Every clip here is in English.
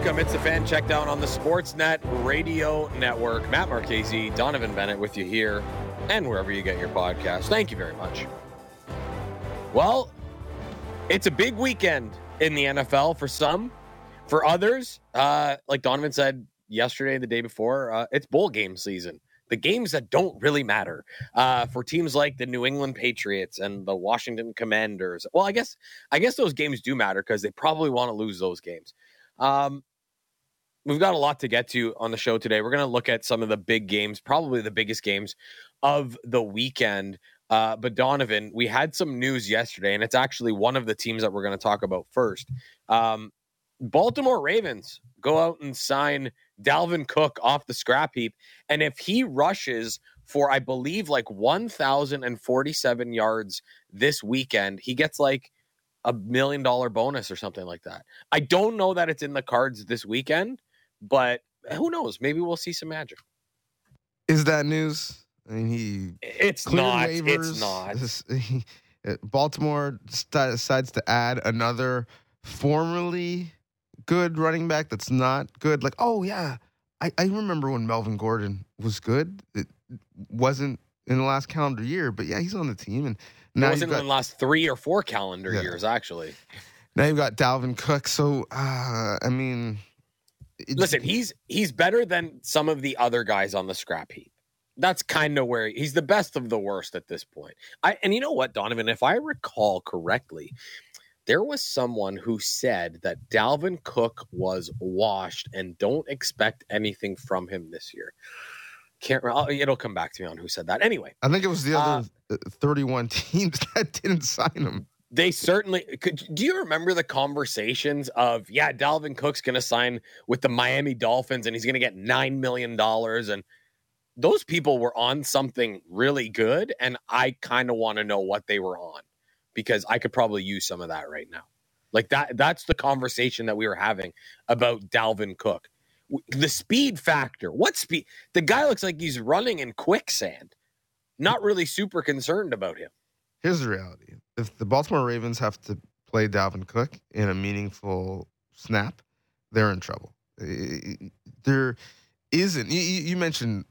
Welcome. It's the fan check down on the Sportsnet Radio Network. Matt Marchese, Donnovan Bennett with you here and wherever you get your podcast. Thank you very much. Well, it's a big weekend in the NFL for some. For others, uh, like Donnovan said yesterday, the day before, uh, it's bowl game season. The games that don't really matter uh, for teams like the New England Patriots and the Washington Commanders. Well, I guess I guess those games do matter because they probably want to lose those games. Um, we've got a lot to get to on the show today. We're going to look at some of the big games, probably the biggest games of the weekend. Uh, but Donnovan, we had some news yesterday, and it's actually one of the teams that we're going to talk about first. Um, Baltimore Ravens go out and sign Dalvin Cook off the scrap heap. And if he rushes for, I believe, like 1,047 yards this weekend, he gets like a million dollar bonus or something like that. I don't know that it's in the cards this weekend, but who knows? Maybe we'll see some magic. Is that news? I mean, he. It's not. Waivers. It's not. He, Baltimore decides to add another formerly good running back that's not good. Like, oh yeah, I, I remember when Melvin Gordon was good. It wasn't in the last calendar year, but yeah, he's on the team, and now it wasn't got, in the last three or four calendar yeah. years actually. Now you've got Dalvin Cook. So uh, I mean, listen, he's he's better than some of the other guys on the scrap heap. That's kind of where he's the best of the worst at this point. I and you know what, Donnovan, if I recall correctly, there was someone who said that Dalvin Cook was washed and don't expect anything from him this year. Can't it'll come back to me on who said that. Anyway, I think it was the other uh, 31 teams that didn't sign him. They certainly could. Do you remember the conversations of, yeah, Dalvin Cook's going to sign with the Miami Dolphins and he's going to get $9 million? And those people were on something really good. And I kind of want to know what they were on because I could probably use some of that right now. Like that that's the conversation that we were having about Dalvin Cook. The speed factor. What speed? The guy looks like he's running in quicksand. Not really super concerned about him. Here's the reality. If the Baltimore Ravens have to play Dalvin Cook in a meaningful snap, they're in trouble. There isn't you mentioned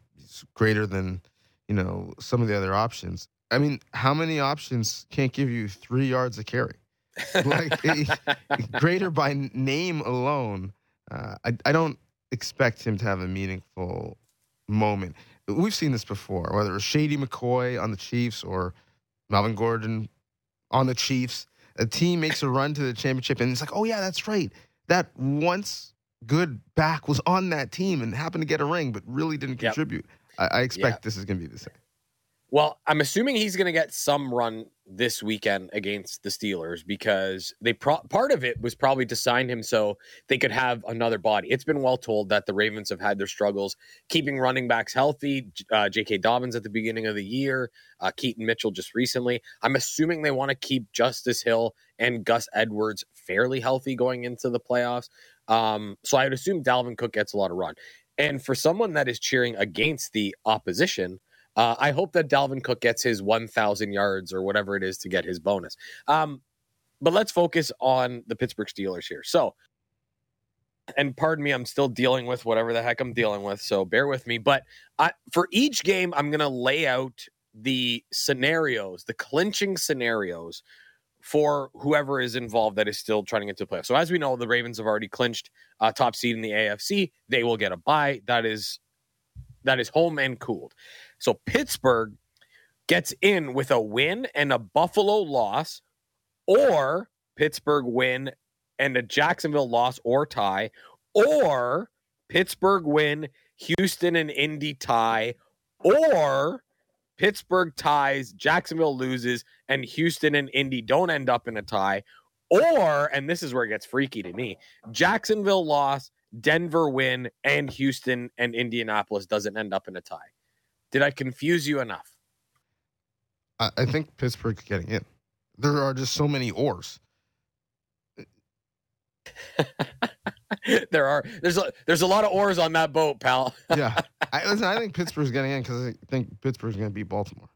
greater than, you know, some of the other options. I mean, how many options can't give you three yards of carry? like greater by name alone. Uh, I, I don't expect him to have a meaningful moment. We've seen this before, whether it was Shady McCoy on the Chiefs or Melvin Gordon on the Chiefs. A team makes a run to the championship, and it's like, oh yeah, that's right. That once good back was on that team and happened to get a ring, but really didn't contribute. Yep. I, I, expect yep. this is going to be the same. Well, I'm assuming he's going to get some run this weekend against the Steelers because they pro- part of it was probably to sign him so they could have another body. It's been well told that the Ravens have had their struggles keeping running backs healthy. Uh, J.K. Dobbins at the beginning of the year, uh, Keaton Mitchell just recently. I'm assuming they want to keep Justice Hill and Gus Edwards fairly healthy going into the playoffs. Um, so I would assume Dalvin Cook gets a lot of run. And for someone that is cheering against the opposition, uh, I hope that Dalvin Cook gets his 1,000 yards or whatever it is to get his bonus. Um, but let's focus on the Pittsburgh Steelers here. So, and pardon me, I'm still dealing with whatever the heck I'm dealing with. So bear with me. But I, for each game, I'm going to lay out the scenarios, the clinching scenarios for whoever is involved that is still trying to get to the playoffs. So as we know, the Ravens have already clinched uh, top seed in the AFC. They will get a bye. That is that is home and cooled. So Pittsburgh gets in with a win and a Buffalo loss, or Pittsburgh win and a Jacksonville loss or tie, or Pittsburgh win, Houston and Indy tie, or Pittsburgh ties, Jacksonville loses, and Houston and Indy don't end up in a tie. Or, and this is where it gets freaky to me, Jacksonville loss, Denver win, and Houston and Indianapolis doesn't end up in a tie. Did I confuse you enough? I, I think Pittsburgh's getting in. There are just so many oars. there are there's a there's a lot of oars on that boat, pal. yeah, I, listen. I think Pittsburgh's getting in because I think Pittsburgh's going to beat Baltimore,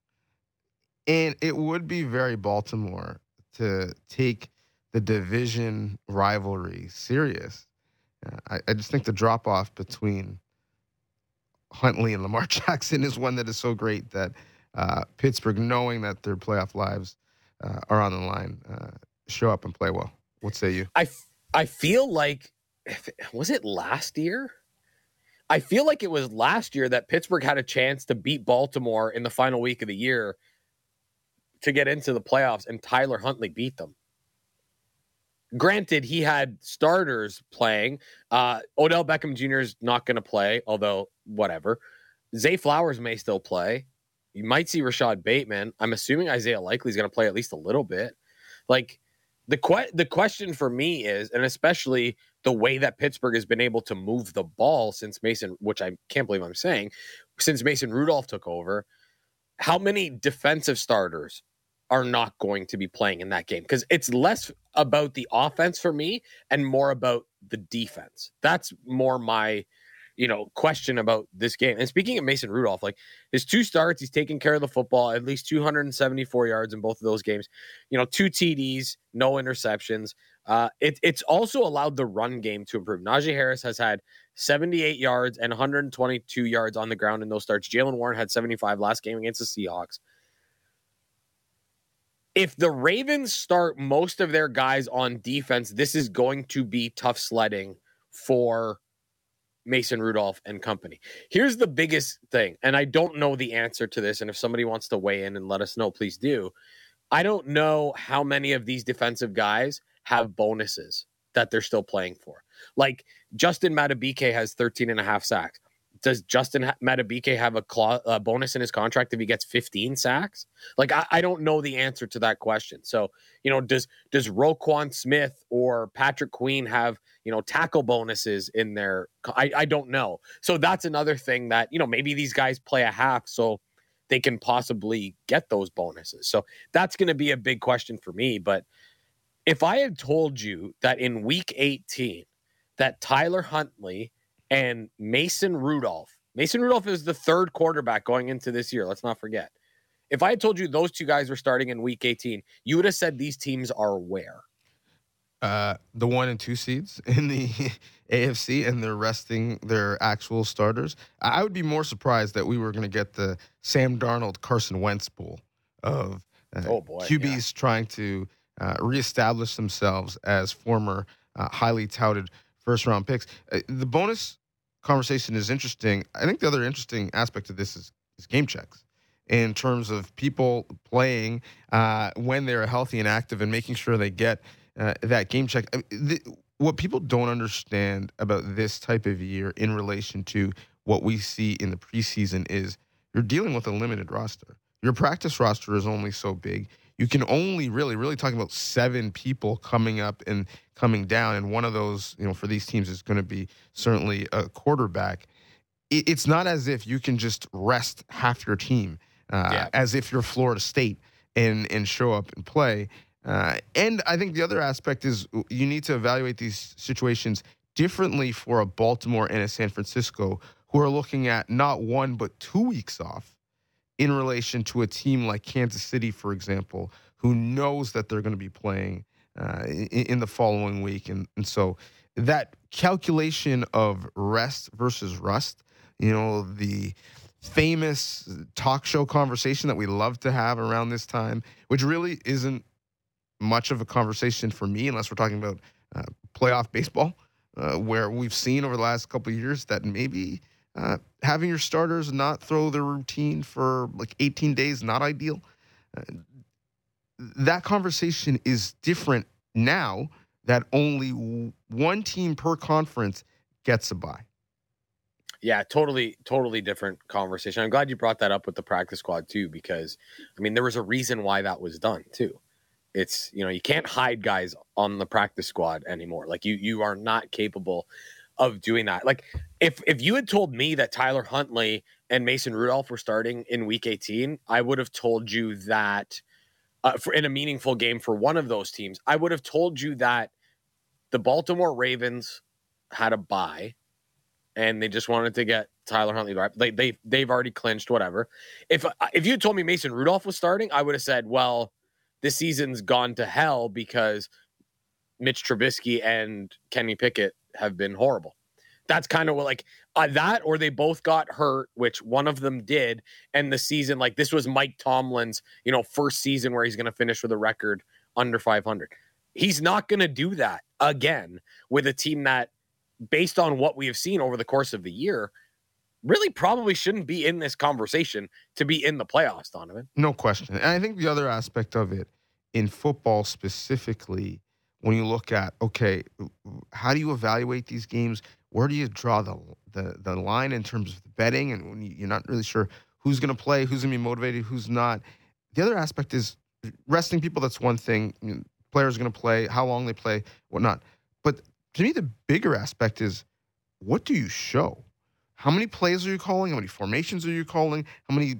and it would be very Baltimore to take the division rivalry serious Uh, I, I just think the drop off between Huntley and Lamar Jackson is one that is so great that uh, Pittsburgh, knowing that their playoff lives uh, are on the line, uh, show up and play well. What say you? I, I feel like, was it last year? I feel like it was last year that Pittsburgh had a chance to beat Baltimore in the final week of the year to get into the playoffs, and Tyler Huntley beat them. Granted, he had starters playing. Uh, Odell Beckham Jr. is not going to play, although whatever. Zay Flowers may still play. You might see Rashod Bateman. I'm assuming Isaiah Likely is going to play at least a little bit. Like the que- the question for me is, and especially the way that Pittsburgh has been able to move the ball since Mason, which I can't believe I'm saying, since Mason Rudolph took over, how many defensive starters are not going to be playing in that game? Because it's less about the offense for me and more about the defense. That's more my you know, question about this game. And speaking of Mason Rudolph, like his two starts, he's taking care of the football, at least 274 yards in both of those games. You know, two TDs, no interceptions. Uh, it, it's also allowed the run game to improve. Najee Harris has had 78 yards and 122 yards on the ground in those starts. Jaylen Warren had 75 last game against the Seahawks. If the Ravens start most of their guys on defense, this is going to be tough sledding for Mason Rudolph and company. Here's the biggest thing, and I don't know the answer to this. And if somebody wants to weigh in and let us know, please do. I don't know how many of these defensive guys have bonuses that they're still playing for. Like Justin Madubuike has 13 and a half sacks does Justin Madubuike have a, a bonus in his contract if he gets 15 sacks? Like, I, I, don't know the answer to that question. So, you know, does does Roquan Smith or Patrick Queen have you know tackle bonuses in there? I, I don't know. So that's another thing that you know maybe these guys play a half so they can possibly get those bonuses. So that's going to be a big question for me. But if I had told you that in Week 18 that Tyler Huntley and Mason Rudolph. Mason Rudolph is the third quarterback going into this year. Let's not forget. If I had told you those two guys were starting in week 18, you would have said these teams are where? Uh, the one and two seeds in the AFC, and they're resting their actual starters. I would be more surprised that we were going to get the Sam Darnold, Carson Wentz pool of uh, oh boy, QBs yeah. trying to uh, reestablish themselves as former uh, highly touted first round picks. Uh, the bonus conversation is interesting. I think the other interesting aspect of this is, is game checks in terms of people playing uh, when they're healthy and active and making sure they get uh, that game check. What people don't understand about this type of year in relation to what we see in the preseason is you're dealing with a limited roster. Your practice roster is only so big. You can only really, really talking about seven people coming up and coming down, and one of those, you know, for these teams is going to be certainly a quarterback. It's not as if you can just rest half your team, uh, yeah. as if you're Florida State and and show up and play. Uh, and I think the other aspect is you need to evaluate these situations differently for a Baltimore and a San Francisco who are looking at not one but two weeks off in relation to a team like Kansas City, for example, who knows that they're going to be playing uh, in, in, the following week. And, and so that calculation of rest versus rust, you know, the famous talk show conversation that we love to have around this time, which really isn't much of a conversation for me unless we're talking about uh, playoff baseball, uh, where we've seen over the last couple of years that maybe uh, having your starters not throw their routine for like 18 days not ideal. Uh, that conversation is different now that only one team per conference gets a bye. Yeah, totally, totally different conversation. I'm glad you brought that up with the practice squad too, because I mean, there was a reason why that was done too. It's you know you can't hide guys on the practice squad anymore. Like you, you are not capable of doing that. Like if if you had told me that Tyler Huntley and Mason Rudolph were starting in Week 18, I would have told you that uh, for in a meaningful game for one of those teams, I would have told you that the Baltimore Ravens had a bye, and they just wanted to get Tyler Huntley back. They they they've already clinched whatever. If uh, if you told me Mason Rudolph was starting, I would have said, well, this season's gone to hell because Mitch Trubisky and Kenny Pickett have been horrible. That's kind of what like uh, that, or they both got hurt, which one of them did, and the season like this was Mike Tomlin's you know first season where he's going to finish with a record under 500. He's not going to do that again with a team that, based on what we have seen over the course of the year, really probably shouldn't be in this conversation to be in the playoffs, Donnovan. No question. And I think the other aspect of it in football specifically, when you look at okay, how do you evaluate these games? Where do you draw the the, the line in terms of the betting, and when you're not really sure who's going to play, who's going to be motivated, who's not. The other aspect is resting people. That's one thing. You know, players going to play, how long they play, whatnot. But to me, the bigger aspect is what do you show? How many plays are you calling? How many formations are you calling? How many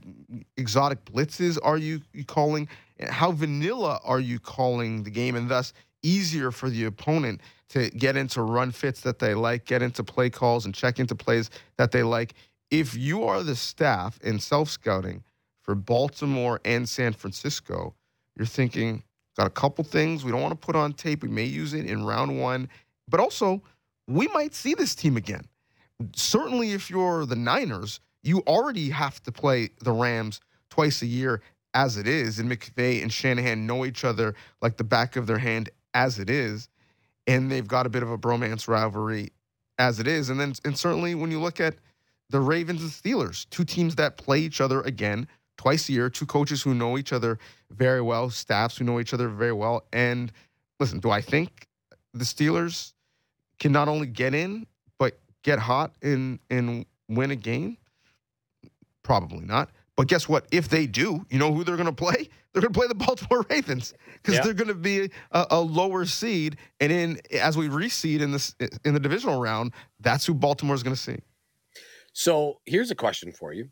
exotic blitzes are you calling? How vanilla are you calling the game? And thus, easier for the opponent to get into run fits that they like, get into play calls, and check into plays that they like. If you are the staff in self scouting for Baltimore and San Francisco, you're thinking, got a couple things we don't want to put on tape. We may use it in round one, but also we might see this team again. Certainly, if you're the Niners, you already have to play the Rams twice a year as it is, and McVay and Shanahan know each other like the back of their hand as it is, and they've got a bit of a bromance rivalry as it is. And then, and certainly when you look at the Ravens and Steelers, two teams that play each other again twice a year, two coaches who know each other very well, staffs who know each other very well. And listen, do I think the Steelers can not only get in, but get hot and and win a game? Probably not. But guess what? If they do, you know who they're going to play? They're going to play the Baltimore Ravens because yeah. they're going to be a, a, lower seed, and in as we reseed in this in the divisional round, that's who Baltimore is going to see. So here's a question for you: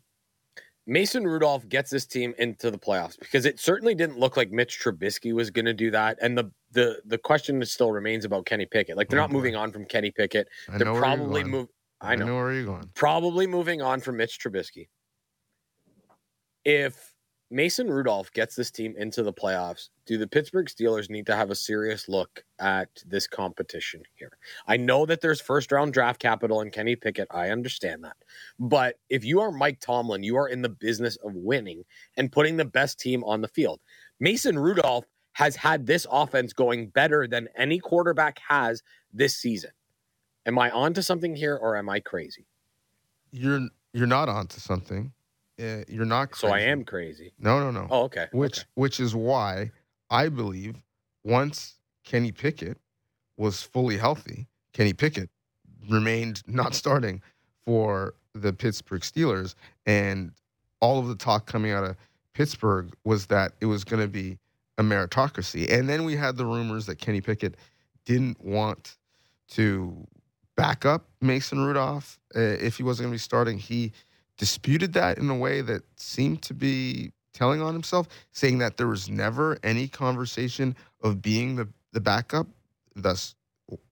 Mason Rudolph gets this team into the playoffs because it certainly didn't look like Mitch Trubisky was going to do that, and the the the question still remains about Kenny Pickett. Like they're oh, not moving on from Kenny Pickett. They're probably move. I know. I know where you're going. Probably moving on from Mitch Trubisky. If Mason Rudolph gets this team into the playoffs, do the Pittsburgh Steelers need to have a serious look at this competition here? I know that there's first round draft capital in Kenny Pickett. I understand that. But if you are Mike Tomlin, you are in the business of winning and putting the best team on the field. Mason Rudolph has had this offense going better than any quarterback has this season. Am I onto something here or am I crazy? You're you're not onto something uh, you're not crazy. So I am crazy. No, no, no. Oh, okay. Which okay. which is why I believe once Kenny Pickett was fully healthy, Kenny Pickett remained not starting for the Pittsburgh Steelers and all of the talk coming out of Pittsburgh was that it was going to be a meritocracy. And then we had the rumors that Kenny Pickett didn't want to back up Mason Rudolph uh, if he wasn't going to be starting. He disputed that in a way that seemed to be telling on himself, saying that there was never any conversation of being the, the backup, thus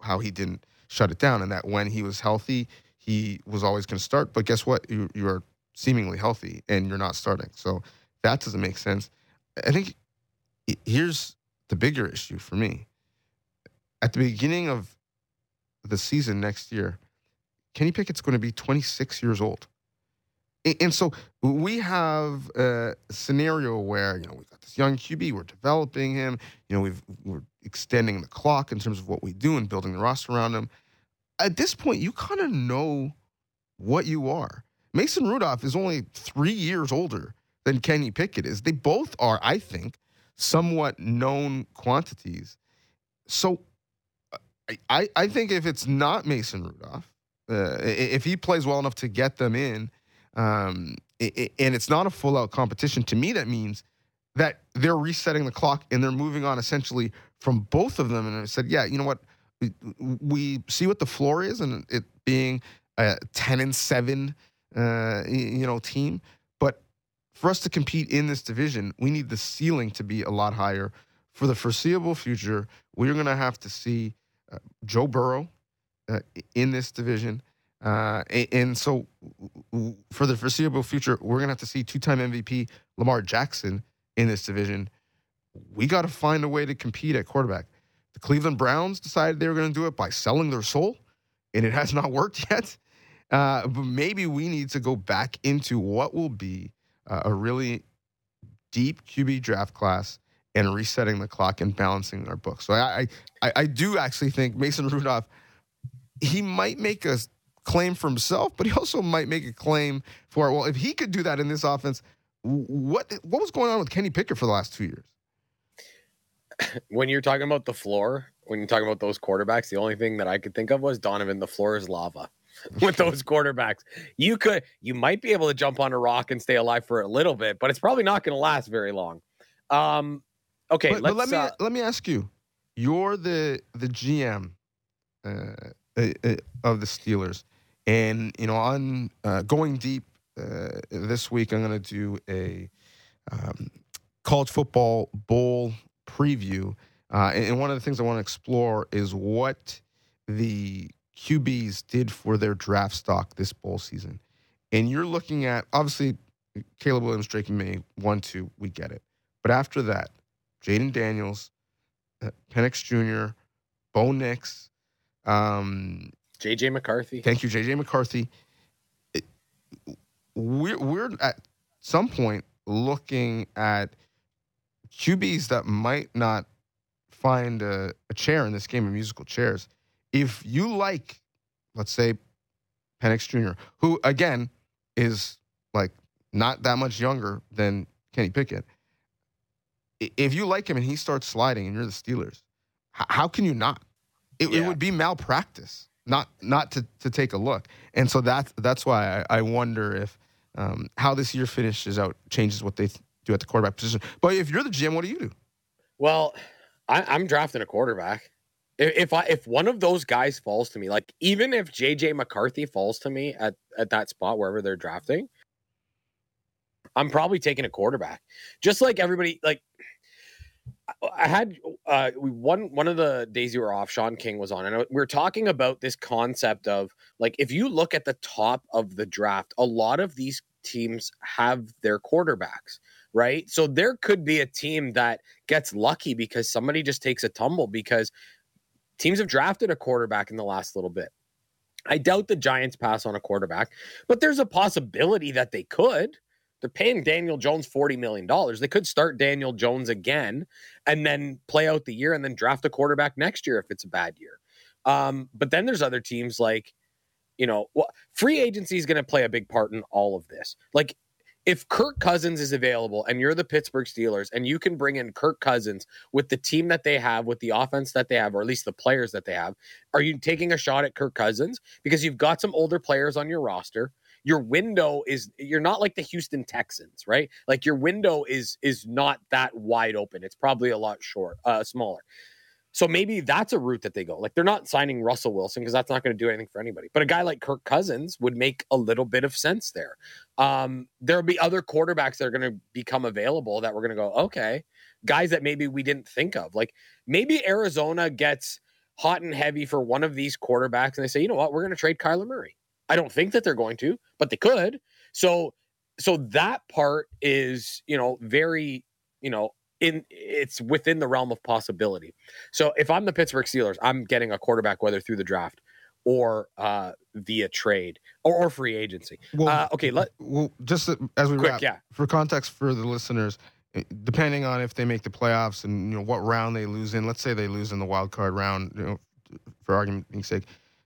how he didn't shut it down, and that when he was healthy, he was always going to start. But guess what? You, you are seemingly healthy and you're not starting. So that doesn't make sense. I think here's the bigger issue for me. At the beginning of the season next year, Kenny Pickett's going to be 26 years old. And so we have a scenario where you know we've got this young QB, we're developing him. You know, we've we're extending the clock in terms of what we do and building the roster around him. At this point, you kind of know what you are. Mason Rudolph is only three years older than Kenny Pickett is. They both are, I think, somewhat known quantities. So, I I think if it's not Mason Rudolph, uh, if he plays well enough to get them in um, it, and it's not a full out competition. To me, that means that they're resetting the clock and they're moving on essentially from both of them. And I said, yeah, you know what? We, we see what the floor is, and it being a ten and seven, uh, you know, team. But for us to compete in this division, we need the ceiling to be a lot higher. For the foreseeable future, we're going to have to see uh, Joe Burrow uh, in this division. Uh, and so, for the foreseeable future, we're going to have to see two time MVP Lamar Jackson in this division. We got to find a way to compete at quarterback. The Cleveland Browns decided they were going to do it by selling their soul and it has not worked yet. Uh, but maybe we need to go back into what will be uh, a really deep QB draft class and resetting the clock and balancing our books. So I, I, I do actually think Mason Rudolph, he might make a claim for himself, but he also might make a claim for well, if he could do that in this offense, what what was going on with Kenny Pickett for the last two years? When you're talking about the floor, when you're talking about those quarterbacks, the only thing that I could think of was Donnovan. The floor is lava with those quarterbacks. You could, you might be able to jump on a rock and stay alive for a little bit, but it's probably not going to last very long. Um, okay, but, but let me uh, let me ask you: You're the the GM uh, uh, uh, of the Steelers, and you know, on uh, going deep uh, this week, I'm going to do a um, college football bowl preview. Uh, and, one of the things I want to explore is what the QBs did for their draft stock this bowl season. And you're looking at obviously Caleb Williams, Drake Maye, one, two, we get it. But after that, Jayden Daniels, uh, Penix Jr., Bo Nix, um, JJ McCarthy. Thank you, JJ McCarthy. It, we're, we're at some point looking at QBs that might not find a, a chair in this game of musical chairs. If you like, let's say, Penix Jr., who again is like not that much younger than Kenny Pickett, if you like him and he starts sliding and you're the Steelers, how can you not? It, yeah. it, would be malpractice not not to, to take a look. And so that's that's why I, I wonder if um, how this year finishes out changes what they do at the quarterback position. But if you're the GM, what do you do? Well, I, am drafting a quarterback. If, if I if one of those guys falls to me, like even if JJ McCarthy falls to me at at that spot wherever they're drafting, I'm probably taking a quarterback. Just like everybody, like I had uh, one one of the days you were off. Sean King was on, and we were talking about this concept of like if you look at the top of the draft, a lot of these teams have their quarterbacks, right? So there could be a team that gets lucky because somebody just takes a tumble because teams have drafted a quarterback in the last little bit. I doubt the Giants pass on a quarterback, but there's a possibility that they could. They're paying Daniel Jones $40 million. They could start Daniel Jones again and then play out the year and then draft a quarterback next year if it's a bad year. Um, but then there's other teams like you know, well, free agency is going to play a big part in all of this. Like, if Kirk Cousins is available and you're the Pittsburgh Steelers and you can bring in Kirk Cousins with the team that they have, with the offense that they have, or at least the players that they have, are you taking a shot at Kirk Cousins? Because you've got some older players on your roster. Your window is you're not like the Houston Texans, right? Like your window is is not that wide open. It's probably a lot short, uh, smaller. So maybe that's a route that they go. Like they're not signing Russell Wilson because that's not going to do anything for anybody. But a guy like Kirk Cousins would make a little bit of sense there. Um, there'll be other quarterbacks that are going to become available that we're going to go, okay, guys that maybe we didn't think of. Like maybe Arizona gets hot and heavy for one of these quarterbacks and they say, you know what, we're going to trade Kyler Murray. I don't think that they're going to, but they could. So so that part is, you know, very, you know, in it's within the realm of possibility. So if I'm the Pittsburgh Steelers, I'm getting a quarterback whether through the draft or uh, via trade or, or free agency. Well, uh, okay, let well just as we quick, wrap, yeah. For context for the listeners, eh, depending on if they make the playoffs and you know what round they lose in, let's say they lose in the wild card round, you know, for argument's sake,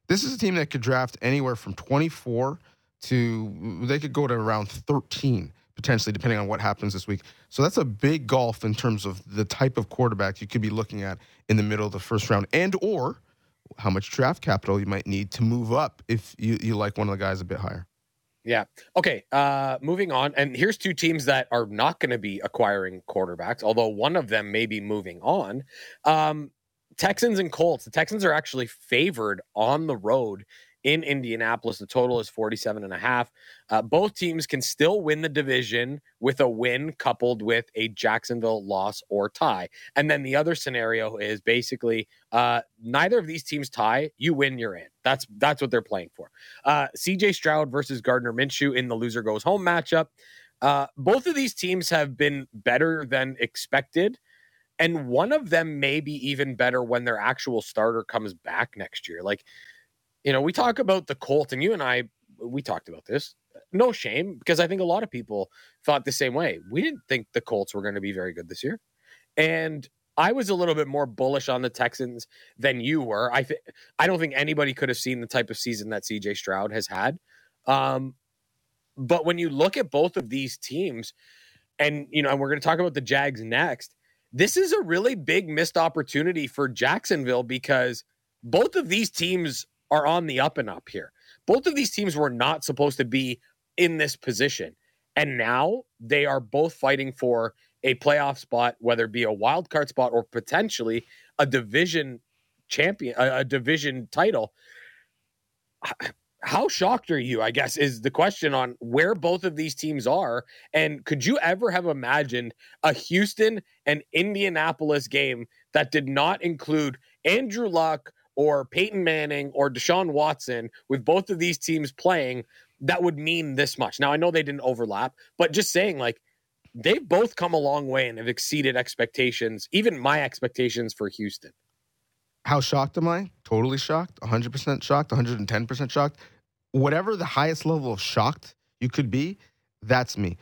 this is a team that could draft anywhere from 24 to they could go to around 13 potentially, depending on what happens this week. So that's a big golf in terms of the type of quarterback you could be looking at in the middle of the first round, and or how much draft capital you might need to move up if you, you like one of the guys a bit higher. Yeah. Okay. Uh, moving on. And here's two teams that are not going to be acquiring quarterbacks, although one of them may be moving on. Um, Texans and Colts. The Texans are actually favored on the road in Indianapolis. The total is 47 and a half. Uh, both teams can still win the division with a win coupled with a Jacksonville loss or tie. And then the other scenario is basically uh, neither of these teams tie, you win, you're in. That's that's what they're playing for. Uh, CJ Stroud versus Gardner Minshew in the loser goes home matchup. Uh, both of these teams have been better than expected. And one of them may be even better when their actual starter comes back next year. Like you know, we talk about the Colt, and you and I, we talked about this. No shame, because I think a lot of people thought the same way. We didn't think the Colts were going to be very good this year, and I was a little bit more bullish on the Texans than you were. I think I don't think anybody could have seen the type of season that CJ Stroud has had. Um, but when you look at both of these teams, and you know, and we're going to talk about the Jags next, this is a really big missed opportunity for Jacksonville because both of these teams are on the up and up here. Both of these teams were not supposed to be in this position. And now they are both fighting for a playoff spot, whether it be a wild card spot or potentially a division champion, a, a division title. How shocked are you? I guess is the question on where both of these teams are. And could you ever have imagined a Houston and Indianapolis game that did not include Andrew Luck or Peyton Manning or Deshaun Watson with both of these teams playing? That would mean this much. Now, I know they didn't overlap, but just saying, like, they've both come a long way and have exceeded expectations, even my expectations for Houston. How shocked am I? Totally shocked. 100% shocked. 110% shocked. Whatever the highest level of shocked you could be, that's me.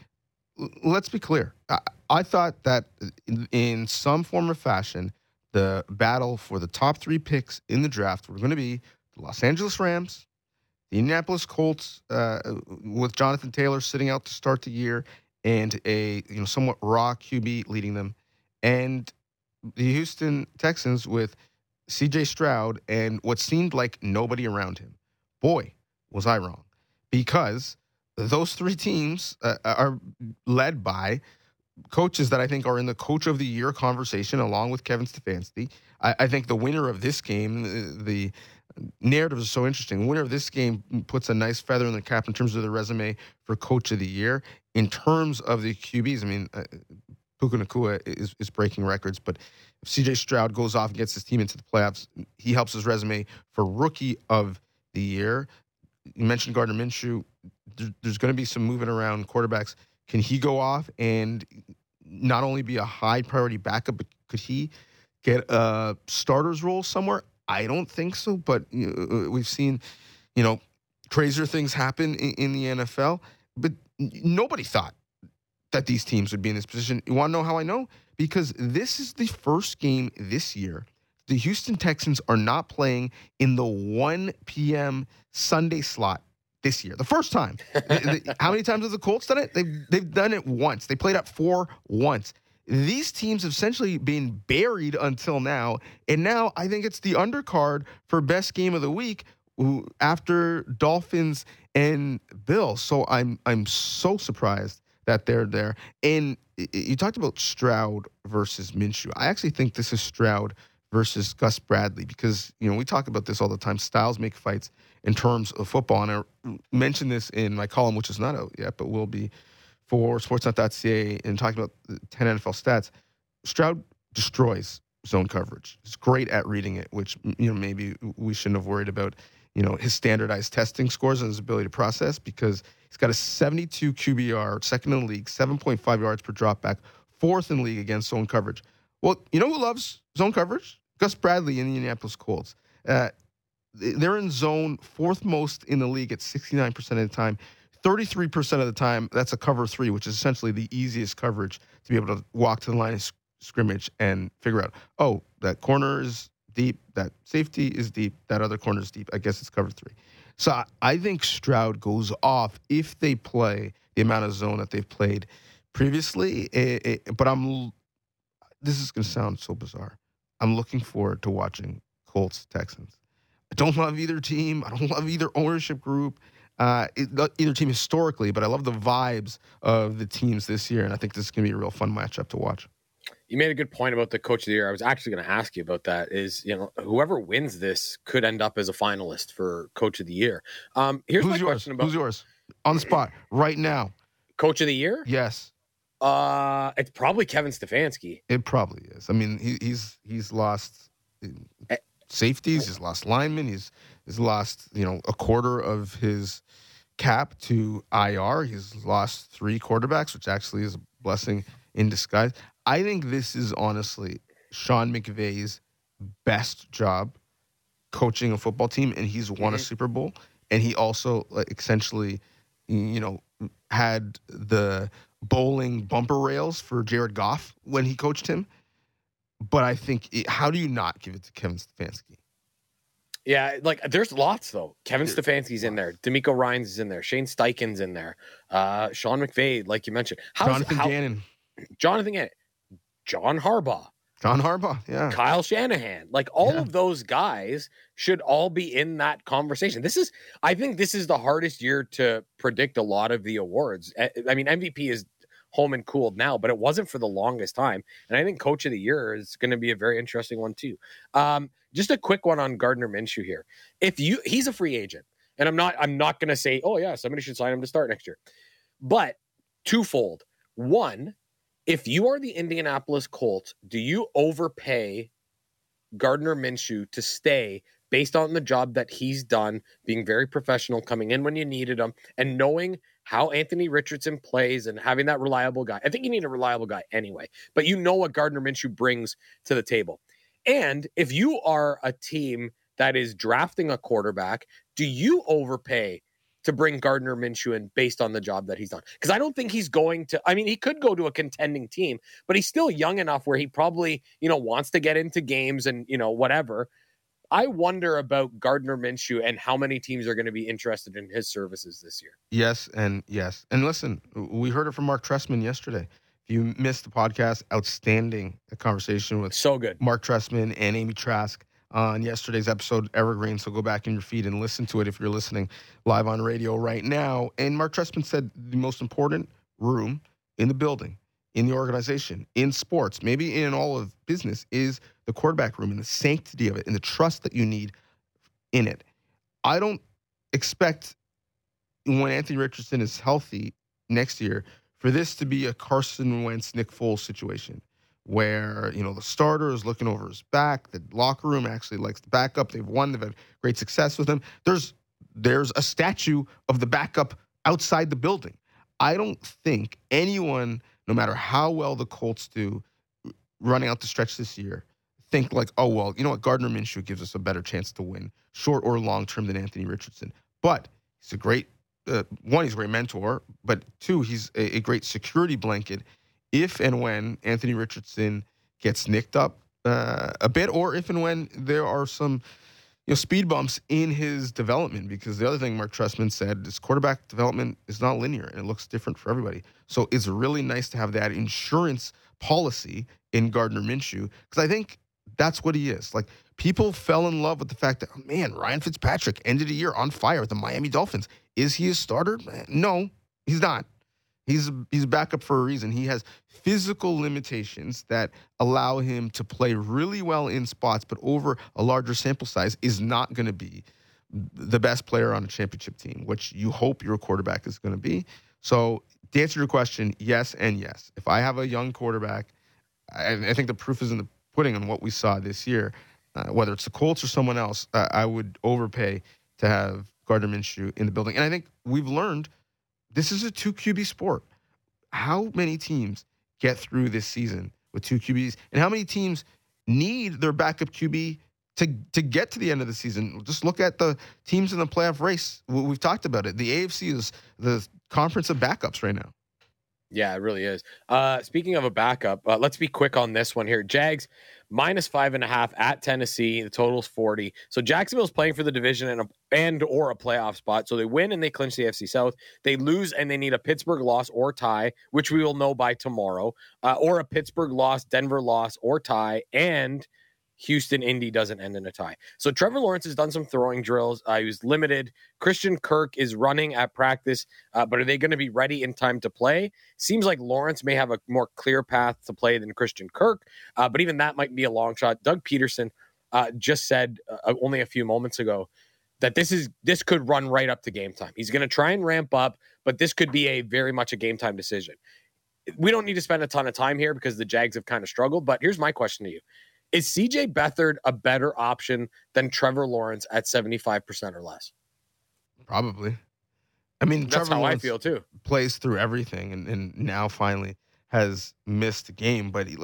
L- let's be clear. I, I thought that in, in, some form or fashion, the battle for the top three picks in the draft were going to be the Los Angeles Rams, the Indianapolis Colts, uh, with Jonathan Taylor sitting out to start the year, and a you know somewhat raw QB leading them, and the Houston Texans with C.J. Stroud and what seemed like nobody around him. Boy, was I wrong, because those three teams uh, are led by coaches that I think are in the coach of the year conversation, along with Kevin Stefanski. I, I think the winner of this game, the, the narrative is so interesting. The winner of this game puts a nice feather in the cap in terms of the resume for coach of the year in terms of the QBs, I mean, uh, Puka Nacua is, is breaking records, but if CJ Stroud goes off and gets his team into the playoffs, he helps his resume for rookie of the year. You mentioned Gardner Minshew. there's going to be some moving around quarterbacks. Can he go off and not only be a high priority backup, but could he get a starter's role somewhere? I don't think so, but uh, uh, we've seen, you know, crazier things happen in, in the NFL. But nobody thought that these teams would be in this position. You want to know how I know? Because this is the first game this year. The Houston Texans are not playing in the 1 p.m. Sunday slot this year. The first time. how many times have the Colts done it? They've, they've done it once. They played at four once. These teams have essentially been buried until now. And now I think it's the undercard for best game of the week after Dolphins and Bill. So I'm I'm so surprised that they're there. And you talked about Stroud versus Minshew. I actually think this is Stroud versus Gus Bradley because you know we talk about this all the time. Styles make fights in terms of football, and I mentioned this in my column, which is not out yet, but will be for Sportsnet.ca and talking about the 10 NFL stats. Stroud destroys zone coverage. He's great at reading it, which you know maybe we shouldn't have worried about you know, his standardized testing scores and his ability to process because he's got a 72 QBR, second in the league, 7.5 yards per dropback, fourth in the league against zone coverage. Well, you know who loves zone coverage? Gus Bradley in the Indianapolis Colts. Uh, they're in zone fourth most in the league at 69% of the time. 33% of the time, that's a cover three, which is essentially the easiest coverage to be able to walk to the line of scrimmage and figure out, oh, that corner is deep. That safety is deep. That other corner is deep. I guess it's cover three. So I think Stroud goes off if they play the amount of zone that they've played previously. It, it, but I'm. This is going to sound so bizarre. I'm looking forward to watching Colts Texans. I don't love either team. I don't love either ownership group. Uh, either team historically, but I love the vibes of the teams this year, and I think this is going to be a real fun matchup to watch you made a good point about the coach of the year. I was actually going to ask you about that. Is you know whoever wins this could end up as a finalist for coach of the year. Um, here's Who's my yours? question about Who's yours on the spot right now? Coach of the year? Yes. Uh, it's probably Kevin Stefanski. It probably is. I mean, he, he's he's lost eh, safeties. He's lost linemen. He's he's lost you know a quarter of his cap to IR. He's lost three quarterbacks, which actually is a blessing in disguise. I think this is honestly Sean McVay's best job coaching a football team, and he's won a Mhm. Super Bowl, and he also like, essentially, you know, had the bowling bumper rails for Jared Goff when he coached him. But I think, it, how do you not give it to Kevin Stefanski? Yeah, like there's lots though. Kevin There's Stefanski's in there. DeMeco Ryans is in there. Shane Steichen's in there. Uh, Sean McVay, like you mentioned. How's, Jonathan how, Gannon, Jonathan Gannon, John Harbaugh, John Harbaugh, yeah. Kyle Shanahan, like all Yeah. of those guys should all be in that conversation. This is, I think, this is the hardest year to predict a lot of the awards. I I mean, MVP is home and cooled now, but it wasn't for the longest time. And I think Coach of the Year is going to be a very interesting one too. Um, just a quick one on Gardner Minshew here. If you, he's a free agent, and I'm not, I'm not going to say, oh yeah, somebody should sign him to start next year. But twofold. One, if you are the Indianapolis Colts, do you overpay Gardner Minshew to stay based on the job that he's done, being very professional, coming in when you needed him, and knowing how Anthony Richardson plays and having that reliable guy? I think you need a reliable guy anyway, but you know what Gardner Minshew brings to the table. And if you are a team that is drafting a quarterback, do you overpay to bring Gardner Minshew in based on the job that he's done? Because I don't think he's going to. I mean, he could go to a contending team, but he's still young enough where he probably, you know, wants to get into games and you know whatever. I wonder about Gardner Minshew and how many teams are going to be interested in his services this year. Yes, and yes. And listen, we heard it from Marc Trestman yesterday. If you missed the podcast, outstanding conversation with So good. Marc Trestman and Amy Trask on yesterday's episode, Evergreen. So go back in your feed and listen to it if you're listening live on radio right now. And Marc Trestman said the most important room in the building, in the organization, in sports, maybe in all of business, is the quarterback room and the sanctity of it and the trust that you need in it. I don't expect when Anthony Richardson is healthy next year for this to be a Carson Wentz, Nick Foles situation where you know the starter is looking over his back. The locker room actually likes the backup. They've won. They've had great success with him. There's there's a statue of the backup outside the building. I don't think anyone, no matter how well the Colts do, running out the stretch this year, think like, oh well, you know what, Gardner Minshew gives us a better chance to win, short or long term, than Anthony Richardson. But he's a great uh, one. He's a great mentor, but two, he's a, a great security blanket if and when Anthony Richardson gets nicked up uh, a bit, or if and when there are some you know speed bumps in his development. Because the other thing Marc Trestman said is quarterback development is not linear and it looks different for everybody. So it's really nice to have that insurance policy in Gardner Minshew because I think that's what he is. Like people fell in love with the fact that oh, man, Ryan Fitzpatrick ended the year on fire with the Miami Dolphins. Is he a starter? Eh, no, he's not. He's he's backup for a reason. He has physical limitations that allow him to play really well in spots, but over a larger sample size is not going to be the best player on a championship team, which you hope your quarterback is going to be. So, to answer your question, yes and yes. If I have a young quarterback, I, I think the proof is in the pudding on what we saw this year. Uh, whether it's the Colts or someone else, uh, I would overpay to have Gardner Minshew in the building. And I think we've learned this is a two QB sport. How many teams get through this season with two QBs, and how many teams need their backup QB to to get to the end of the season? Just look at the teams in the playoff race. We've talked about it. The AFC is the conference of backups right now. Yeah, it really is. Uh, speaking of a backup, uh, let's be quick on this one here. Jags minus five and a half at Tennessee. The total's forty. So Jacksonville's playing for the division and a, and or a playoff spot. So they win and they clinch the FC South. They lose and they need a Pittsburgh loss or tie, which we will know by tomorrow, uh, or a Pittsburgh loss, Denver loss or tie, and Houston Indy doesn't end in a tie. So Trevor Lawrence has done some throwing drills. Uh, he was limited. Christian Kirk is running at practice, uh, but are they going to be ready in time to play? Seems like Lawrence may have a more clear path to play than Christian Kirk, uh, but even that might be a long shot. Doug Pederson uh, just said uh, only a few moments ago that this is this could run right up to game time. He's going to try and ramp up, but this could be a very much a game time decision. We don't need to spend a ton of time here because the Jags have kind of struggled. But here's my question to you: Is CJ Beathard a better option than Trevor Lawrence at seventy five percent or less? Probably. I mean, That's Trevor how Lawrence I feel too. plays through everything, and, and now finally has missed a game. But he,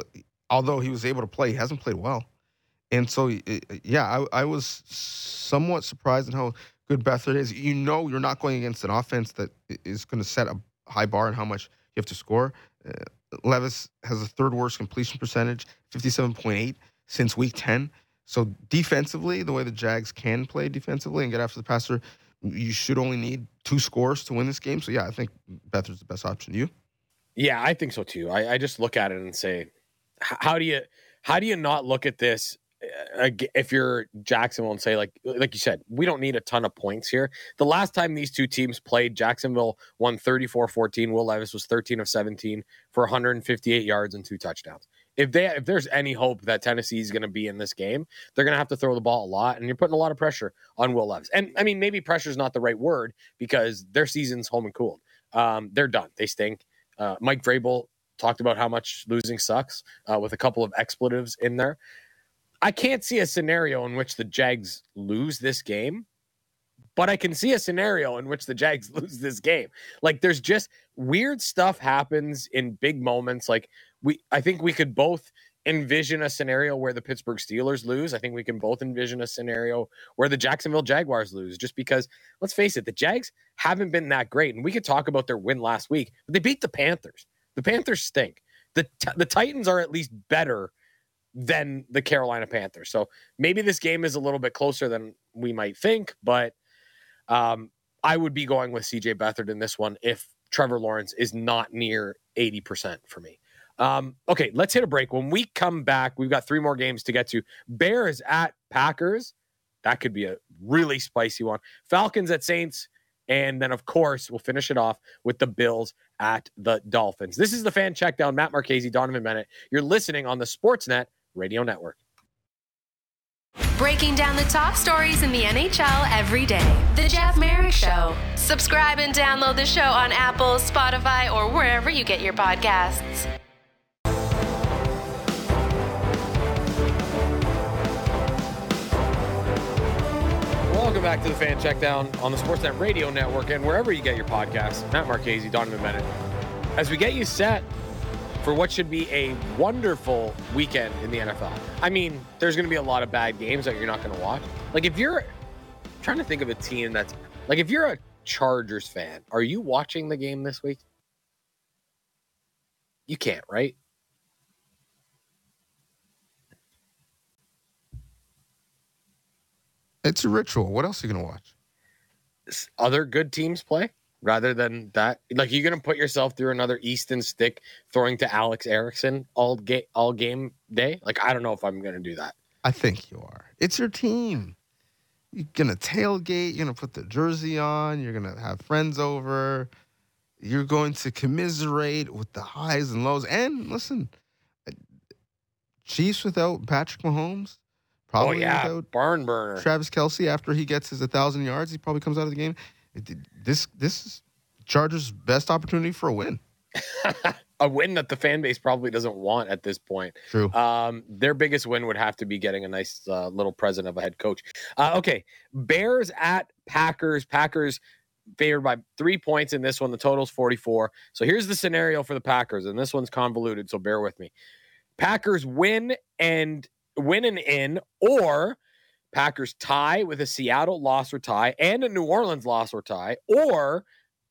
although he was able to play, he hasn't played well. And so, yeah, I, I was somewhat surprised in how good Beathard is. You know, you're not going against an offense that is going to set a high bar and how much you have to score. Uh, Levis has the third worst completion percentage, 57.8 since week 10. So defensively, the way the Jags can play defensively and get after the passer, you should only need two scores to win this game. So yeah, I think Beathard's the best option. You? Yeah, I think so too. I, I just look at it and say, how do you how do you not look at this uh, if you're Jacksonville and say like like you said, we don't need a ton of points here. The last time these two teams played, Jacksonville won 34-14. Will Levis was 13 of 17 for 158 yards and two touchdowns. If they if there's any hope that Tennessee is going to be in this game, they're going to have to throw the ball a lot, and you're putting a lot of pressure on Will Levis. And I mean, maybe pressure is not the right word because their season's home and cooled. Um, they're done. They stink. Uh, Mike Vrabel talked about how much losing sucks uh, with a couple of expletives in there. I can't see a scenario in which the Jags lose this game, but I can see a scenario in which the Jags lose this game. Like there's just weird stuff happens in big moments. Like we, I think we could both envision a scenario where the Pittsburgh Steelers lose. I think we can both envision a scenario where the Jacksonville Jaguars lose, just because let's face it, the Jags haven't been that great. And we could talk about their win last week, but they beat the Panthers. The Panthers stink. The, the Titans are at least better than the Carolina Panthers. So maybe this game is a little bit closer than we might think, but um, I would be going with CJ Beathard in this one if Trevor Lawrence is not near 80% for me. Um, okay, let's hit a break. When we come back, we've got three more games to get to. Bears at Packers. That could be a really spicy one. Falcons at Saints. And then, of course, we'll finish it off with the Bills at the Dolphins. This is the fan check down. Matt Marchese, Donnovan Bennett. You're listening on the Sportsnet Radio Network. Breaking down the top stories in the NHL every day. The Jeff Marek Show. Subscribe and download the show on Apple, Spotify, or wherever you get your podcasts. Welcome back to the Fan Checkdown on the Sportsnet Radio Network and wherever you get your podcasts. Matt Marchese, Donnovan Bennett. As we get you set for what should be a wonderful weekend in the NFL. I mean, there's going to be a lot of bad games that you're not going to watch. Like if you're I'm trying to think of a team that's like if you're a Chargers fan, are you watching the game this week? You can't, right? It's a ritual. What else are you going to watch? Other good teams play? rather than that? Like you're gonna put yourself through another Easton Stick throwing to Alex Erickson all game all game day? Like I don't know if I'm gonna do that. I think you are. It's your team. You're gonna tailgate. You're gonna put the jersey on. You're gonna have friends over. You're going to commiserate with the highs and lows. And listen, uh, Chiefs without Patrick Mahomes. Probably oh, yeah. without barn burner. Travis Kelce after he gets his 1,000 yards, he probably comes out of the game this this is Chargers' best opportunity for a win. a win that the fan base probably doesn't want at this point. True. Um, their biggest win would have to be getting a nice uh, little present of a head coach. Uh, okay, Bears at Packers. Packers favored by three points in this one. The total's 44. So here's the scenario for the Packers, and this one's convoluted, so bear with me. Packers win and win and in, or Packers tie with a Seattle loss or tie and a New Orleans loss or tie, or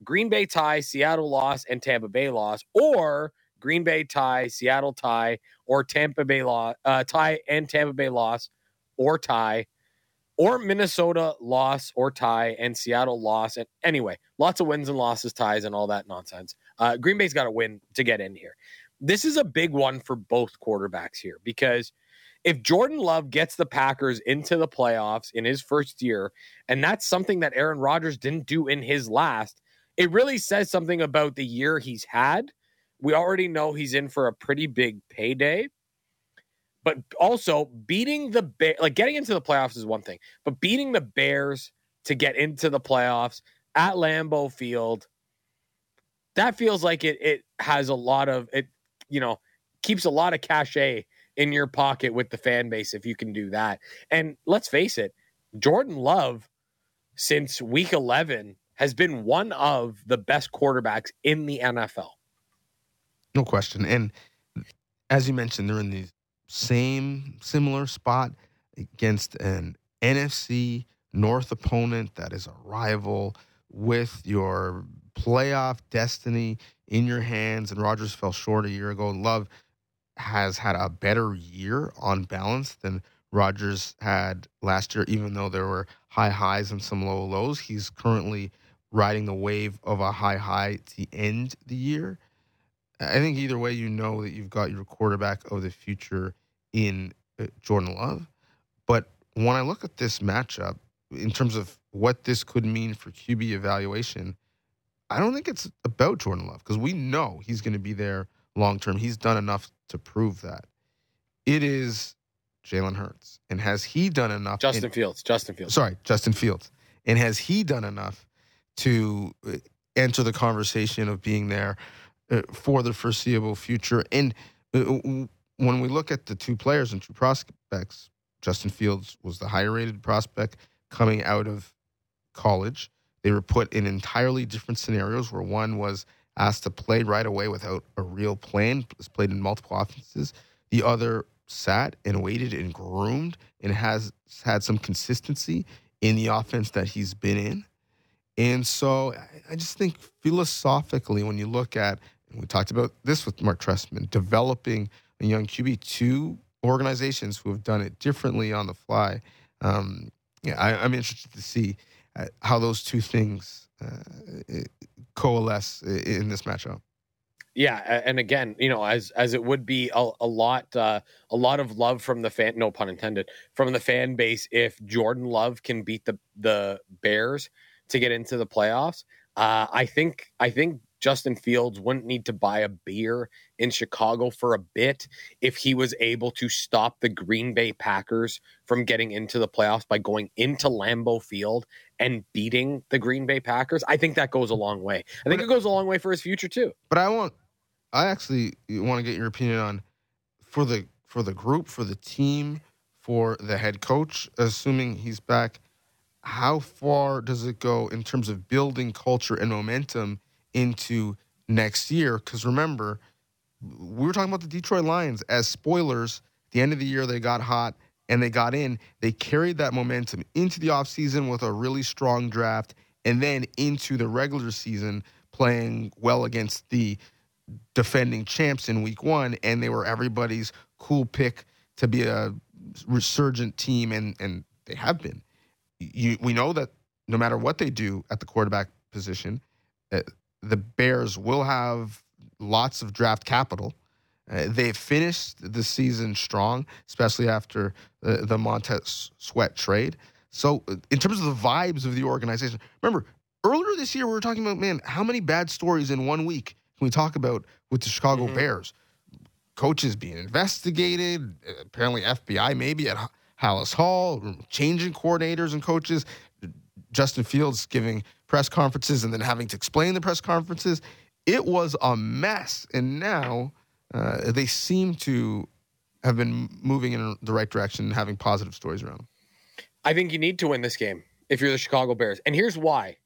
Green Bay tie, Seattle loss, and Tampa Bay loss, or Green Bay tie, Seattle tie, or Tampa Bay loss, uh, tie and Tampa Bay loss, or tie, or Minnesota loss or tie and Seattle loss. And anyway, lots of wins and losses, ties, and all that nonsense. Uh, Green Bay's got to win to get in here. This is a big one for both quarterbacks here because – if Jordan Love gets the Packers into the playoffs in his first year, and that's something that Aaron Rodgers didn't do in his last, it really says something about the year he's had. We already know he's in for a pretty big payday. But also beating the like getting into the playoffs is one thing, but beating the Bears to get into the playoffs at Lambeau Field, that feels like it it has a lot of it, you know, keeps a lot of cachet in your pocket with the fan base if you can do that. And let's face it, Jordan Love, since week 11, has been one of the best quarterbacks in the NFL. No question. And as you mentioned, they're in the same similar spot. against an NFC North opponent that is a rival with your playoff destiny in your hands. And Rodgers fell short a year ago. Love has had a better year on balance than Rodgers had last year, even though there were high highs and some low lows. He's currently riding the wave of a high high to end the year. I think either way, you know that you've got your quarterback of the future in uh, Jordan Love. But when I look at this matchup, in terms of what this could mean for QB evaluation, I don't think it's about Jordan Love because we know he's going to be there long term. He's done enough to prove that. It is Jalen Hurts. And has he done enough? Justin in, Fields. Justin Fields. Sorry, Justin Fields. And has he done enough to uh, enter the conversation of being there uh, for the foreseeable future? And uh, when we look at the two players and two prospects, Justin Fields was the higher rated prospect coming out of college. They were put in entirely different scenarios where one was asked to play right away without a real plan, was played in multiple offenses. The other sat and waited and groomed and has had some consistency in the offense that he's been in. And so I just think philosophically, when you look at, and we talked about this with Marc Trestman, developing a young QB, two organizations who have done it differently on the fly. Um, yeah, I, am interested to see uh, how those two things uh, coalesce in this matchup. Yeah, and again, you know, as as it would be a, a lot, uh, a lot of love from the fan, no pun intended, from the fan base if Jordan Love can beat the the Bears to get into the playoffs. Uh, I think I think Justin Fields wouldn't need to buy a beer in Chicago for a bit if he was able to stop the Green Bay Packers from getting into the playoffs by going into Lambeau Field and beating the Green Bay Packers. I think that goes a long way. I think it goes a long way for his future too. But I want I actually want to get your opinion on for the for the group, for the team, for the head coach, assuming he's back. How far does it go in terms of building culture and momentum into next year? Because remember, we were talking about the Detroit Lions as spoilers. the end of the year, they got hot and they got in. They carried that momentum into the offseason with a really strong draft and then into the regular season playing well against the defending champs in week one, and they were everybody's cool pick to be a resurgent team, and and they have been. You, we know that no matter what they do at the quarterback position, uh, the Bears will have lots of draft capital. Uh, they finished the season strong, especially after the, the Montez Sweat trade. So, uh, in terms of the vibes of the organization, remember earlier this year we were talking about man, how many bad stories in one week can we talk about with the Chicago mm-hmm. Bears? Coaches being investigated, apparently FBI maybe at Halas Hall, changing coordinators and coaches, Justin Fields giving press conferences and then having to explain the press conferences. It was a mess. And now uh, they seem to have been moving in the right direction and having positive stories around them. I think you need to win this game if you're the Chicago Bears. And here's why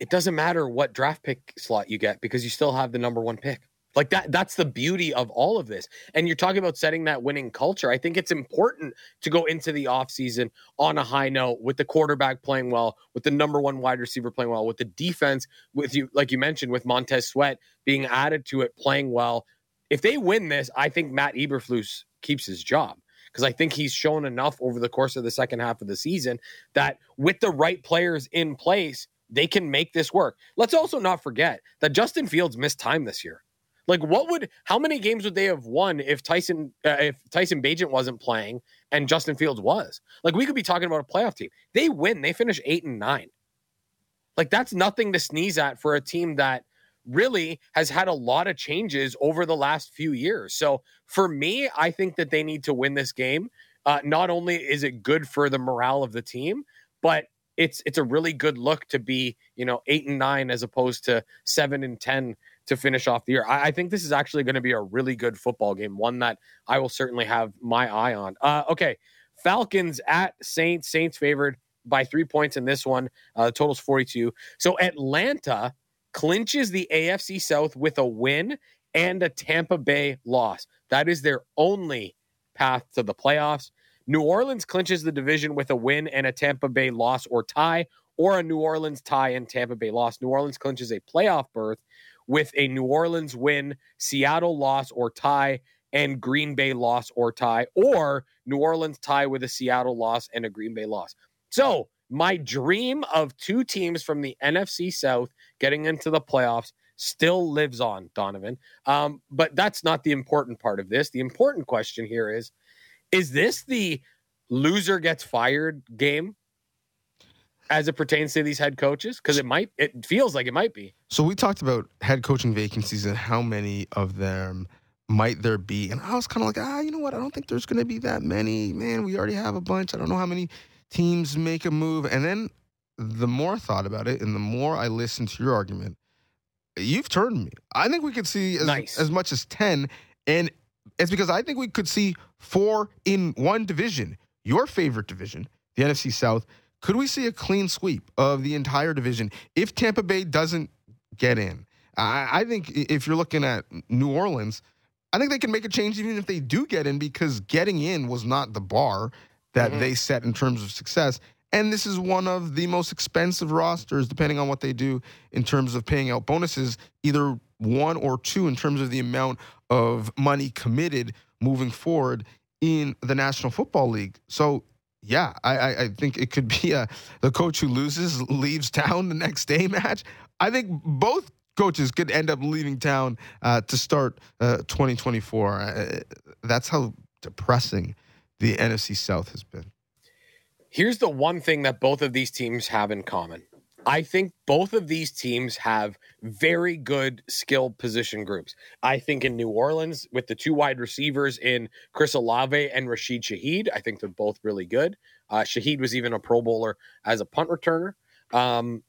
it doesn't matter what draft pick slot you get because you still have the number one pick. Like that, that's the beauty of all of this. And you're talking about setting that winning culture. I think it's important to go into the offseason on a high note with the quarterback playing well, with the number one wide receiver playing well, with the defense, with you, like you mentioned, with Montez Sweat being added to it, playing well. If they win this, I think Matt Eberflus keeps his job because I think he's shown enough over the course of the second half of the season that with the right players in place, they can make this work. Let's also not forget that Justin Fields missed time this year. Like, what would how many games would they have won if Tyson uh, if Tyson Bagent wasn't playing and Justin Fields was? Like, we could be talking about a playoff team. They win. They finish eight and nine. Like, that's nothing to sneeze at for a team that really has had a lot of changes over the last few years. So, for me, I think that they need to win this game. Uh, not only is it good for the morale of the team, but it's it's a really good look to be you know eight and nine as opposed to seven and ten to finish off the year. I, I think this is actually going to be a really good football game, one that I will certainly have my eye on. Uh, okay, Falcons at Saints. Saints favored by three points in this one. Uh, the total's forty two. So Atlanta clinches the AFC South with a win and a Tampa Bay loss. That is their only path to the playoffs New Orleans clinches the division with a win and a Tampa Bay loss or tie, or a New Orleans tie and Tampa Bay loss. New Orleans clinches a playoff berth with a New Orleans win, Seattle loss or tie, and Green Bay loss or tie, or New Orleans tie with a Seattle loss and a Green Bay loss. So, my dream of two teams from the NFC South getting into the playoffs still lives on, Donnovan. Um, but that's not the important part of this. The important question here is is this the loser gets fired game as it pertains to these head coaches? Because it might, it feels like it might be. So we talked about head coaching vacancies and how many of them might there be. And I was kind of like, ah, you know what? I don't think there's going to be that many. Man, we already have a bunch. I don't know how many teams make a move. And then the more I thought about it and the more I listened to your argument, you've turned me. I think we could see as, Nice. as much as 10. And it's because I think we could see four in one division, your favorite division, the NFC South. Could we see a clean sweep of the entire division if Tampa Bay doesn't get in? I, I think if you're looking at New Orleans, I think they can make a change even if they do get in because getting in was not the bar that Mhm. they set in terms of success. And this is one of the most expensive rosters, depending on what they do in terms of paying out bonuses, either one or two in terms of the amount of money committed moving forward in the National Football League. So, yeah, I, I, I think it could be a the coach who loses leaves town the next day match. I think both coaches could end up leaving town uh, to start uh, 2024. Uh, that's how depressing the NFC South has been. Here's the one thing that both of these teams have in common. I think both of these teams have very good skill position groups. I think in New Orleans, with the two wide receivers in Chris Olave and Rashid Shaheed, I think they're both really good. Uh, Shaheed was even a Pro Bowler as a punt returner. Um,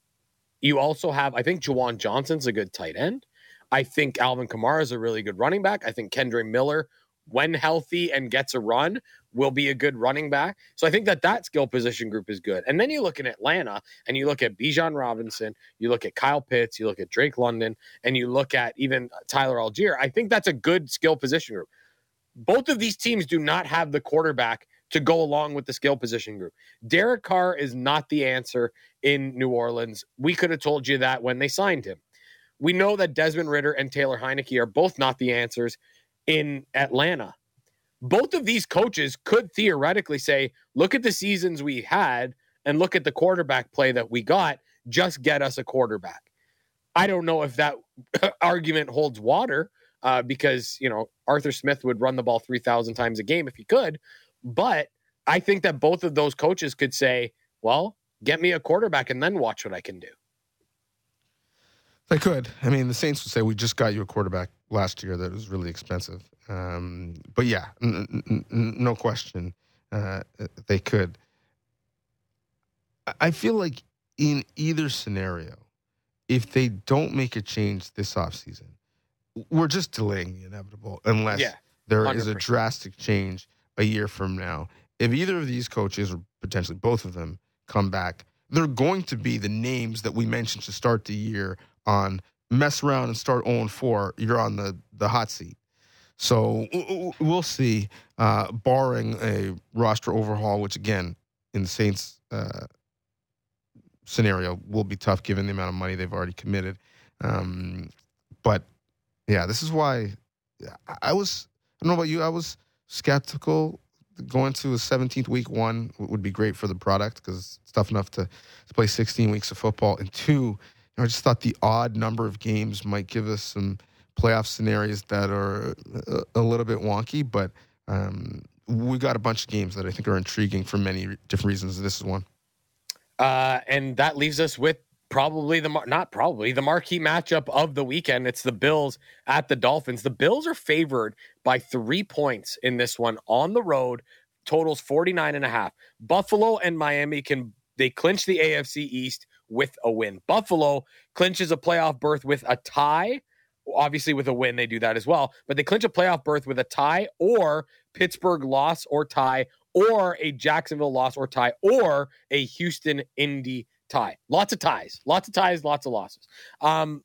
you also have, I think Juwan Johnson's a good tight end. I think Alvin Kamara is a really good running back. I think Kendre Miller, when healthy and gets a run, will be a good running back. So I think that that skill position group is good. And then you look in Atlanta and you look at Bijan Robinson, you look at Kyle Pitts, you look at Drake London, and you look at even Tyler Allgeier. I think that's a good skill position group. Both of these teams do not have the quarterback to go along with the skill position group. Derek Carr is not the answer in New Orleans. We could have told you that when they signed him. We know that Desmond Ridder and Taylor Heinicke are both not the answers in Atlanta both of these coaches could theoretically say, look at the seasons we had and look at the quarterback play that we got, just get us a quarterback. I don't know if that argument holds water uh, because, you know, Arthur Smith would run the ball 3,000 times a game if he could. But I think that both of those coaches could say, well, get me a quarterback and then watch what I can do. They could. I mean, the Saints would say we just got you a quarterback last year that was really expensive. Um, but yeah, n- n- n- no question, uh, they could. I- feel like in either scenario, if they don't make a change this offseason, we're just delaying the inevitable unless Yeah, there is a drastic change a year from now. If either of these coaches, or potentially both of them, come back, they're going to be the names that we mentioned to start the year on mess around and start 0 4. You're on the, the hot seat. So we'll see, uh, barring a roster overhaul, which again, in the Saints uh, scenario, will be tough given the amount of money they've already committed. Um, but yeah, this is why I- was, I don't know about you, I was skeptical. Going to a 17th week one would be great for the product because it's tough enough to, to play 16 weeks of football. And two, I just thought the odd number of games might give us some playoff scenarios that are a, little bit wonky, but um, we got a bunch of games that I think are intriguing for many re- different reasons. This is one. Uh, and that leaves us with probably the mar- not probably the marquee matchup of the weekend. It's the Bills at the Dolphins. The Bills are favored by three points in this one on the road. Totals 49 and a half. Buffalo and Miami can they clinch the AFC East with a win. Buffalo clinches a playoff berth with a tie. Obviously, with a win, they do that as well. But they clinch a playoff berth with a tie or Pittsburgh loss or tie or a Jacksonville loss or tie or a Houston Indy tie. Lots of ties, lots of ties, lots of losses. Um,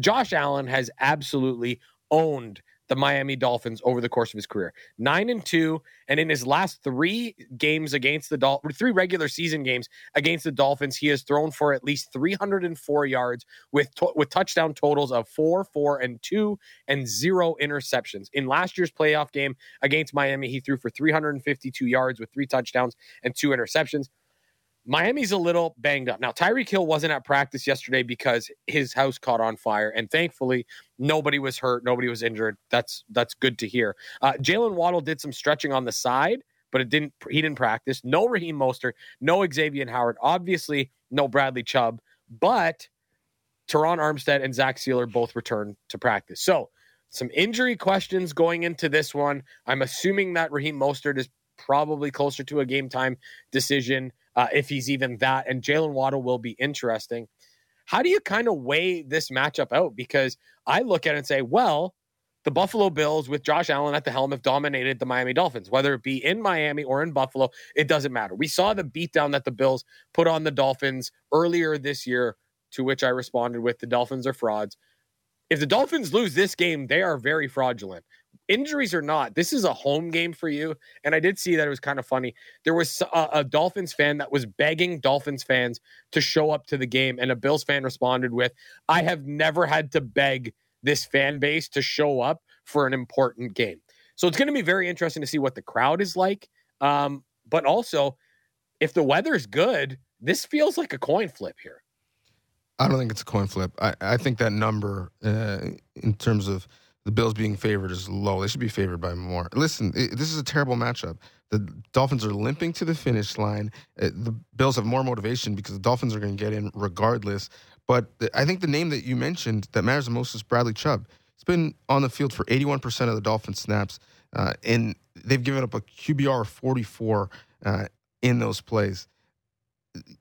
Josh Allen has absolutely owned the Miami Dolphins over the course of his career. Nine and two, and in his last three games against the Dolphins, three regular season games against the Dolphins, he has thrown for at least 304 yards with to- with touchdown totals of four, four, and two, and zero interceptions. In last year's playoff game against Miami, he threw for 352 yards with three touchdowns and two interceptions. Miami's a little banged up. Now, Tyreek Hill wasn't at practice yesterday because his house caught on fire, and thankfully, nobody was hurt, nobody was injured. That's that's good to hear. Uh, Jaylen Waddle did some stretching on the side, but it didn't. He didn't practice. No Raheem Mostert, no Xavier Howard. Obviously, no Bradley Chubb, but Terron Armstead and Zach Sieler both returned to practice. So, some injury questions going into this one. I'm assuming that Raheem Mostert is probably closer to a game time decision uh, if he's even that. And Jaylen Waddle will be interesting. How do you kind of weigh this matchup out? Because I look at it and say, well, the Buffalo Bills with Josh Allen at the helm have dominated the Miami Dolphins, whether it be in Miami or in Buffalo, it doesn't matter. We saw the beatdown that the Bills put on the Dolphins earlier this year, to which I responded with the Dolphins are frauds. If the Dolphins lose this game, they are very fraudulent injuries or not, this is a home game for you. And I did see that it was kind of funny. There was a, a, Dolphins fan that was begging Dolphins fans to show up to the game, and a Bills fan responded with, I have never had to beg this fan base to show up for an important game. So it's going to be very interesting to see what the crowd is like. Um, but also, if the weather's good, this feels like a coin flip here. I don't think it's a coin flip. I, I think that number, uh, in terms of the Bills being favored is low. They should be favored by more. Listen, it, this is a terrible matchup. The Dolphins are limping to the finish line. Uh, the Bills have more motivation because the Dolphins are going to get in regardless. But I think the name that you mentioned that matters the most is Bradley Chubb. He's been on the field for 81% of the Dolphins snaps, uh, and they've given up a QBR of 44 uh, in those plays.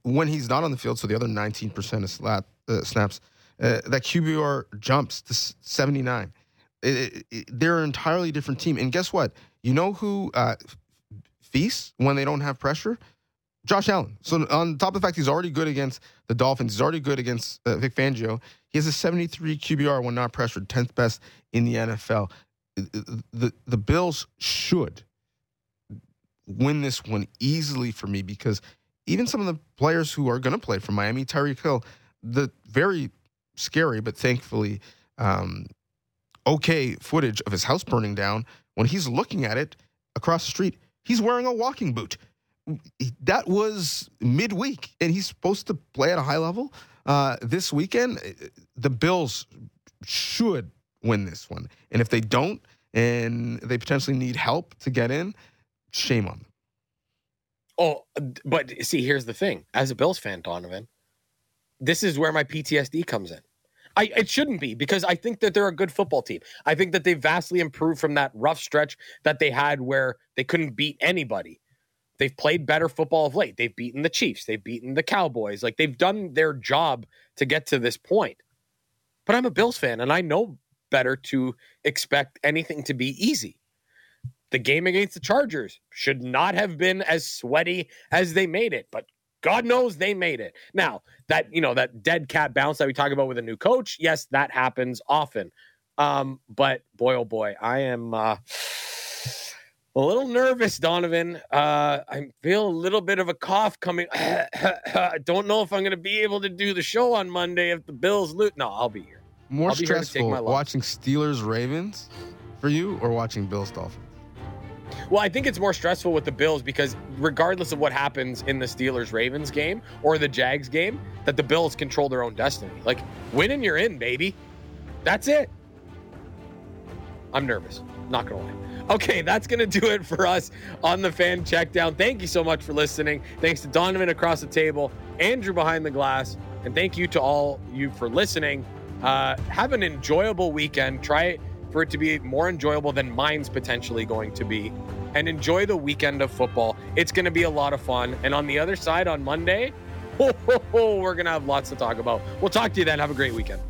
When he's not on the field, so the other 19% of slap, uh, snaps, uh, that QBR jumps to 79. It, it, they're an entirely different team. And guess what? You know who uh, feasts when they don't have pressure? Josh Allen. So on top of the fact he's already good against the Dolphins, he's already good against uh, Vic Fangio. He has a 73 QBR when not pressured, 10th best in the NFL. The the Bills should win this one easily for me because even some of the players who are going to play for Miami, Tyreek Hill, the very scary but thankfully um, okay footage of his house burning down. When he's looking at it across the street, he's wearing a walking boot. That was midweek, and he's supposed to play at a high level uh, this weekend. The Bills should win this one, and if they don't, and they potentially need help to get in, shame on them. Oh, but see, here's the thing: as a Bills fan, Donnovan, this is where my PTSD comes in. I, it shouldn't be because I think that they're a good football team. I think that they vastly improved from that rough stretch that they had where they couldn't beat anybody. They've played better football of late. They've beaten the Chiefs. They've beaten the Cowboys. Like they've done their job to get to this point. But I'm a Bills fan and I know better to expect anything to be easy. The game against the Chargers should not have been as sweaty as they made it, but God knows they made it. Now, that, you know, that dead cat bounce that we talk about with a new coach, yes, that happens often. Um, but boy, oh boy, I am uh, a little nervous, Donnovan. Uh, I feel a little bit of a cough coming. I don't know if I'm going to be able to do the show on Monday if the Bills lose. No, I'll be here. More be stressful here watching Steelers Ravens for you or watching Bills Dolphins? Well, I think it's more stressful with the Bills because regardless of what happens in the Steelers Ravens game or the Jags game, that the Bills control their own destiny. Like winning, you're in, baby. That's it. I'm nervous. Not gonna lie. Okay, that's going to do it for us on the fan checkdown. Thank you so much for listening. Thanks to Donnovan across the table, Andrew behind the glass, and thank you to all you for listening. Uh, have an enjoyable weekend. Try it for it to be more enjoyable than mine's potentially going to be. And enjoy the weekend of football. It's going to be a lot of fun. And on the other side, on Monday, we're going to have lots to talk about. We'll talk to you then. Have a great weekend.